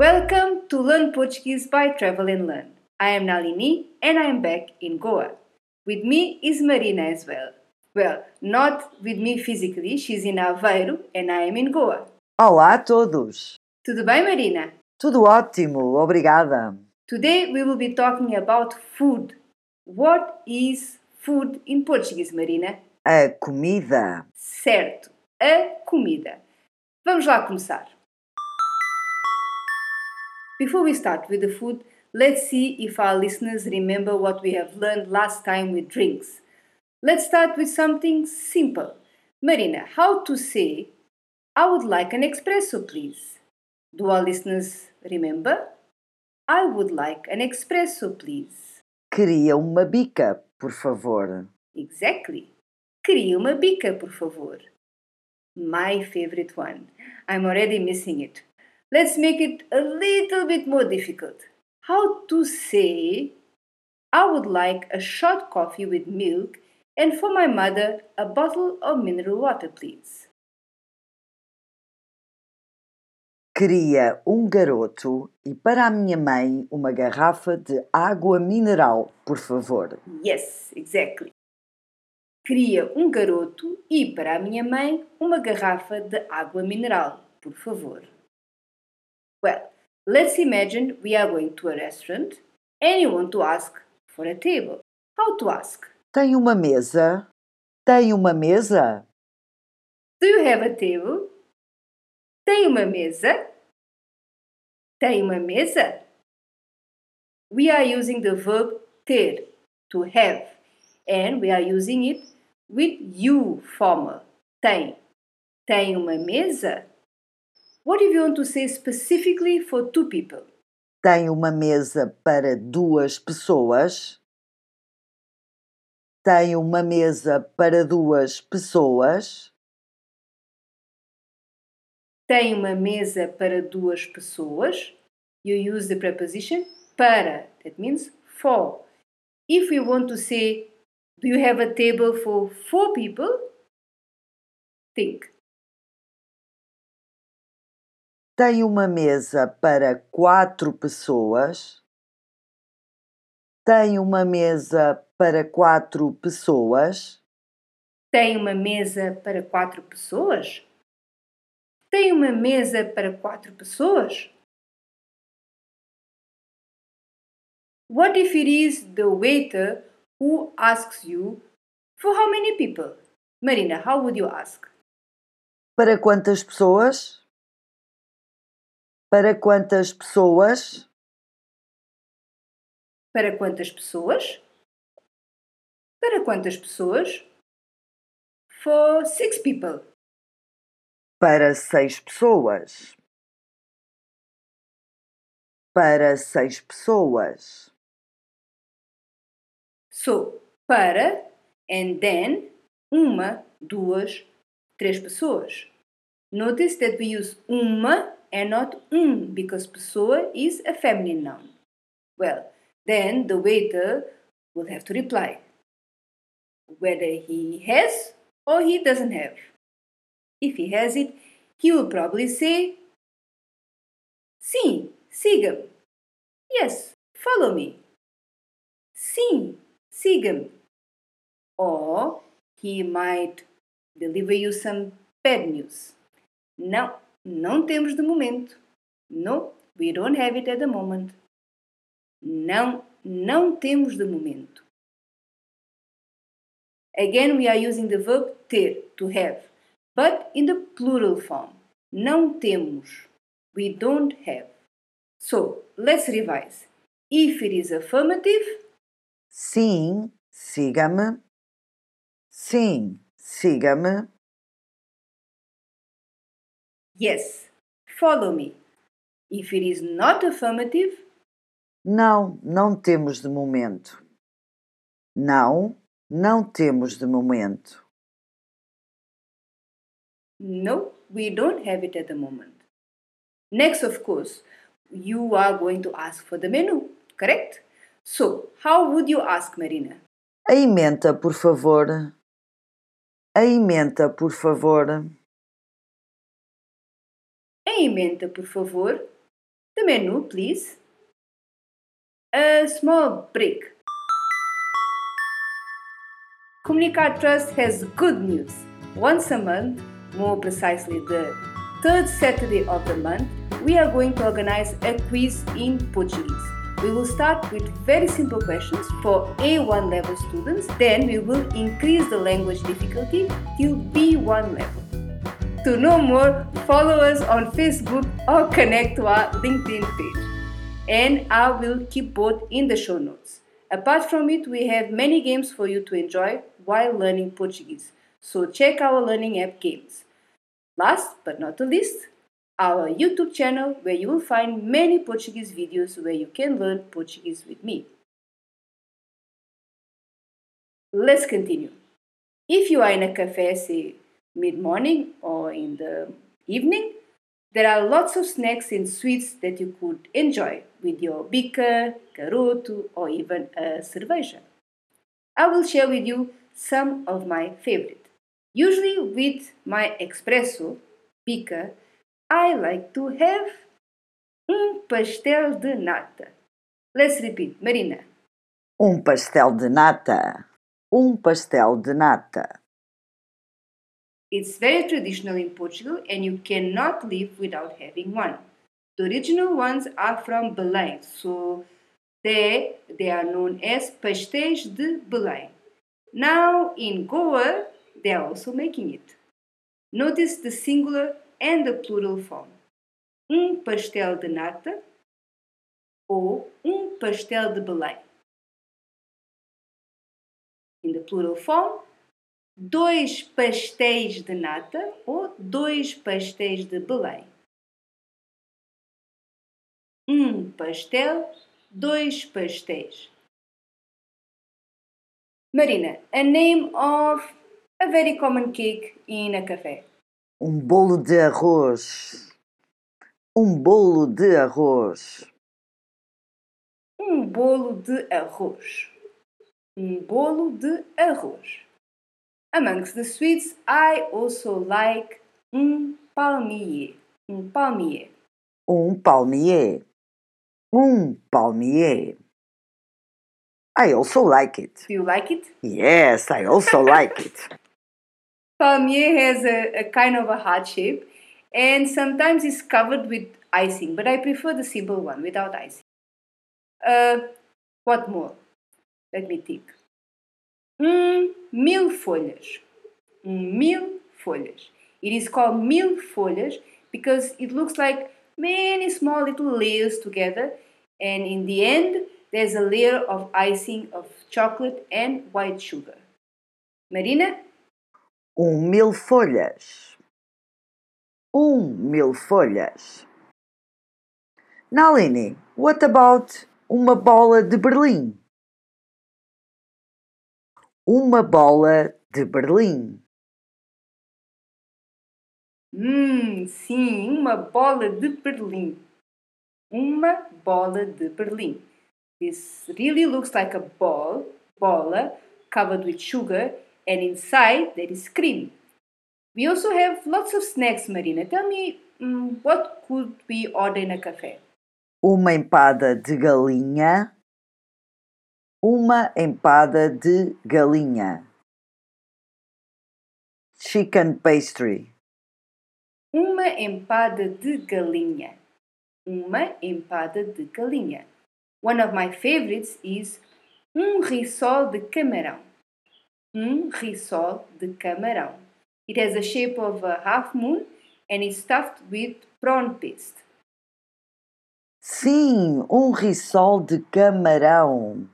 Learn Portuguese by Travel and Learn. I am Nalini and I am back in Goa. With me is Marina as well. Well, not with me physically, she's in Aveiro and I am in Goa. Olá a todos! Tudo bem, Marina? Tudo ótimo, obrigada. Today we will be talking about food. What is food in Portuguese, Marina? A comida. Certo, a comida. Vamos lá começar. Before we start with the food, let's see if our listeners remember what we have learned last time with drinks. Let's start with something simple. Marina, how to say, I would like an espresso, please? Do our listeners remember? I would like an espresso, please. Queria uma bica, por favor. Exactly. Queria uma bica, por favor. My favorite one. I'm already missing it. Let's make it a little bit more difficult. How to say, I would like a short coffee with milk and for my mother a bottle of mineral water, please. Queria um garoto e para a minha mãe uma garrafa de água mineral, por favor. Yes, exactly. Queria um garoto e para a minha mãe uma garrafa de água mineral, por favor. Well, let's imagine we are going to a restaurant and you want to ask for a table. How to ask? Tem uma mesa? Tem uma mesa? Do you have a table? Tem uma mesa? Tem uma mesa? We are using the verb ter, to have, and we are using it with you formal. Tem. Tem uma mesa? What if you want to say specifically for two people? Tem uma mesa para duas pessoas? Tem uma mesa para duas pessoas? Tem uma mesa para duas pessoas? You use the preposition para. That means for. If we want to say, do you have a table for four people? Think. Tem uma mesa para quatro pessoas? Tem uma mesa para quatro pessoas? Tem uma mesa para quatro pessoas? Tem uma mesa para quatro pessoas? What if it is the waiter who asks you for how many people? Marina, how would you ask? Para quantas pessoas? Para quantas pessoas? Para quantas pessoas? Para quantas pessoas? For six people. Para seis pessoas. Para seis pessoas. So, para and then uma, duas, três pessoas. Notice that we use uma and not um because pessoa is a feminine noun. Well, then the waiter will have to reply whether he has or he doesn't have. If he has it, he will probably say, Sim, siga-me. Yes, follow me. Sim, siga-me. Or he might deliver you some bad news. Não, não temos de momento. No, we don't have it at the moment. Não, não temos de momento. Again, we are using the verb ter, to have, but in the plural form. Não temos. We don't have. So, let's revise. If it is affirmative, Sim, siga-me. Sim, siga-me. Yes, follow me. If it is not affirmative, Não, não temos de momento. Não, não temos de momento. no, we don't have it at the moment. Next, of course, you are going to ask for the menu, correct? So, how would you ask, Marina? A emenda, por favor. A emenda, por favor. A emenda, por favor. The menu, please. A small break. Comunicar Trust has good news. Once a month, more precisely the third Saturday of the month, we are going to organize a quiz in Portuguese. We will start with very simple questions for A1 level students, then we will increase the language difficulty till B1 level. To know more, follow us on Facebook or connect to our LinkedIn page. And I will keep both in the show notes. Apart from it, we have many games for you to enjoy while learning Portuguese. So check our learning app games. Last but not the least, our YouTube channel where you will find many Portuguese videos where you can learn Portuguese with me. Let's continue. If you are in a cafe, say mid morning or in the evening, there are lots of snacks and sweets that you could enjoy with your bica, garoto, or even a cerveja. I will share with you some of my favorite. Usually with my espresso, bica, I like to have um pastel de nata. Let's repeat, Marina. Um pastel de nata. Um pastel de nata. It's very traditional in Portugal and you cannot live without having one. The original ones are from Belém, so there they are known as pastéis de Belém. Now in Goa, they are also making it. Notice the singular and the plural form. Um pastel de nata ou um pastel de Belém. In the plural form, dois pastéis de nata ou dois pastéis de Belém. Um pastel, dois pastéis. Marina, a name of a very common cake in a café. Um bolo de arroz. Um bolo de arroz. Um bolo de arroz. Um bolo de arroz. Amongst the sweets, I also like um palmier. Um palmier. Um palmier. Um palmier. I also like it. Do you like it? Yes, I also like it. Palmier has a, a kind of a heart shape and sometimes it's covered with icing, but I prefer the simple one without icing. Uh, what more? Let me think. Um, mil folhas. Um, mil folhas. It is called mil folhas because it looks like many small little layers together, and in the end, there's a layer of icing of chocolate and white sugar. Marina? Um mil folhas. Um mil folhas. Nalini, what about uma bola de Berlim? Uma bola de Berlim. Hum, sim, uma bola de Berlim. Uma bola de Berlim. This really looks like a ball, bola, covered with sugar, and inside there is cream. We also have lots of snacks, Marina. Tell me, mm, what could we order in a cafe? Uma empada de galinha. Uma empada de galinha. Chicken pastry. Uma empada de galinha. Uma empada de galinha. One of my favorites is um risol de camarão. Um risol de camarão. It has the shape of a half moon and is stuffed with prawn paste. Sim, um risol de camarão.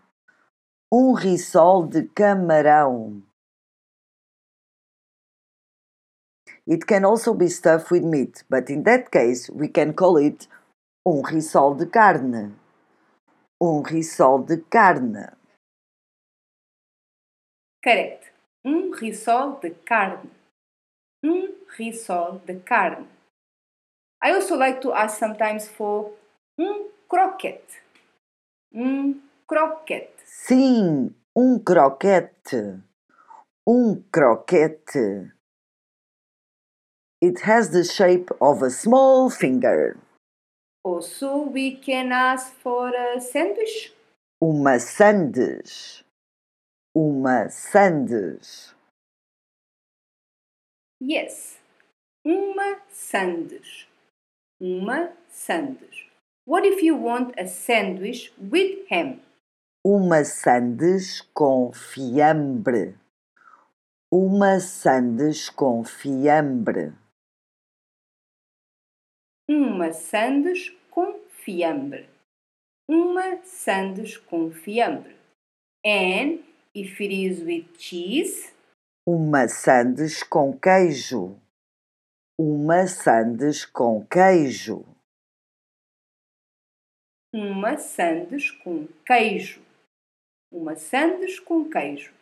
Um risol de camarão. It can also be stuffed with meat, but in that case we can call it um risol de carne. Um risol de carne. Correct. Um risol de carne. Um risol de carne. I also like to ask sometimes for um croquete. Um croquete. Sim, um croquete. Um croquete. It has the shape of a small finger. Also, we can ask for a sandwich. Uma sandes. Uma sandes. Yes. Uma sandes. Uma sandes. What if you want a sandwich with ham? Uma sandes com fiambre. Uma sandes com fiambre. Uma sandes com fiambre. Uma sandes com fiambre. And if it is with cheese, Uma sandes com queijo. Uma sandes com queijo. uma sandes com queijo. Uma sandes com queijo.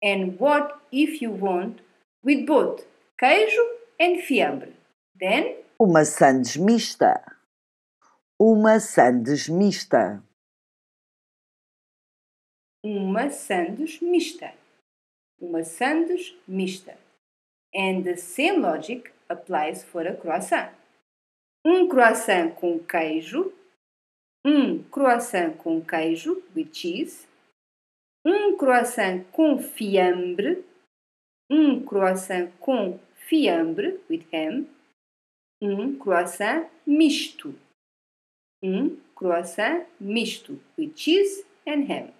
And what if you want with both queijo and fiambre? Then Uma sandes mista. Uma sandes mista. uma sandes mista. Uma sandes mista. And the same logic applies for a croissant. Um croissant com queijo. Um croissant com queijo, with cheese. Um croissant com fiambre. Um croissant com fiambre, with ham. Um croissant misto. Um croissant misto, with cheese and ham.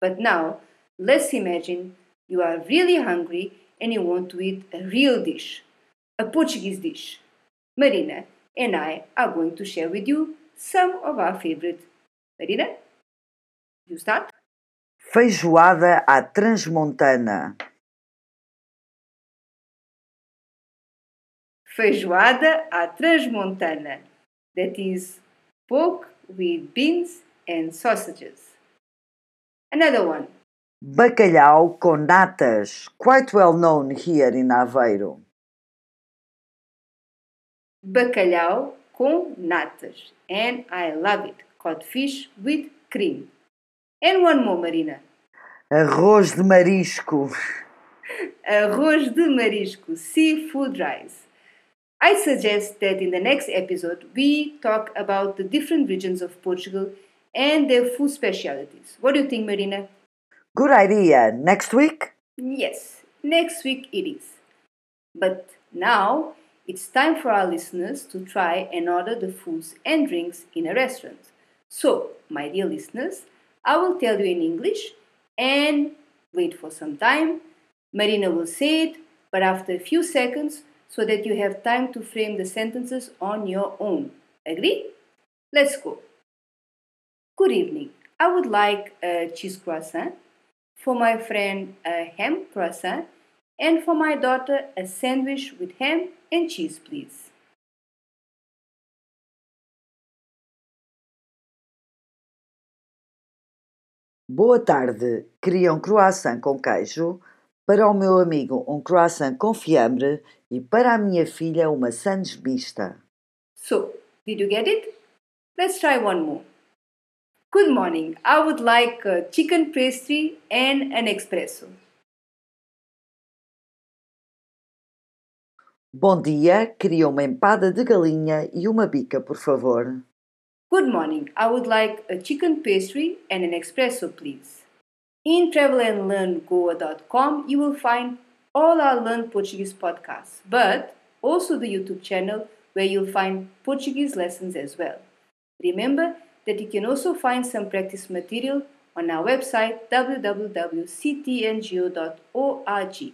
But now, let's imagine you are really hungry and you want to eat a real dish, a Portuguese dish. Marina and I are going to share with you some of our favorite. Marina, you start? Feijoada à transmontana. Feijoada à transmontana. That is pork with beans and sausages. Another one. Bacalhau com natas. Quite well known here in Aveiro. Bacalhau com natas. And I love it. Codfish with cream. And one more, Marina. Arroz de marisco. Arroz de marisco, seafood rice. I suggest that in the next episode we talk about the different regions of Portugal and their food specialities. What do you think, Marina? Good idea. Next week? Yes, next week it is. But now it's time for our listeners to try and order the foods and drinks in a restaurant. So, my dear listeners, I will tell you in English and wait for some time. Marina will say it, but after a few seconds so that you have time to frame the sentences on your own. Agree? Let's go. Good evening. I would like a cheese croissant, for my friend a ham croissant, and for my daughter a sandwich with ham and cheese, please. Boa tarde. Queria um croissant com queijo. Para o meu amigo, um croissant com fiambre. E para a minha filha, uma sandes mista. So, did you get it? Let's try one more. Good morning. I would like a chicken pastry and an espresso. Bom dia. Queria uma empada de galinha e uma bica, por favor. Good morning. I would like a chicken pastry and an espresso, please. In travelandlearngoa.com, you will find all our Learn Portuguese podcasts, but also the YouTube channel where you'll find Portuguese lessons as well. Remember that you can also find some practice material on our website www.ctngo.org.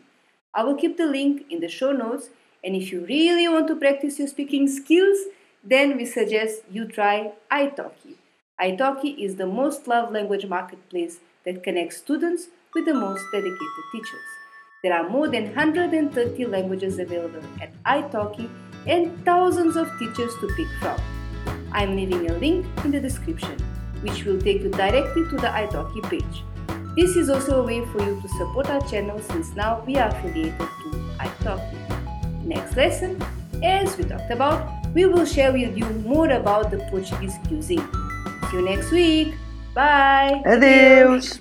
I will keep the link in the show notes, and if you really want to practice your speaking skills, then we suggest you try italki. Italki is the most loved language marketplace that connects students with the most dedicated teachers. There are more than 130 languages available at italki and thousands of teachers to pick from. I'm leaving a link in the description, which will take you directly to the italki page. This is also a way for you to support our channel since now we are affiliated to italki. Next lesson, as we talked about, we will share with you more about the Portuguese cuisine. See you next week. Bye. Adeus!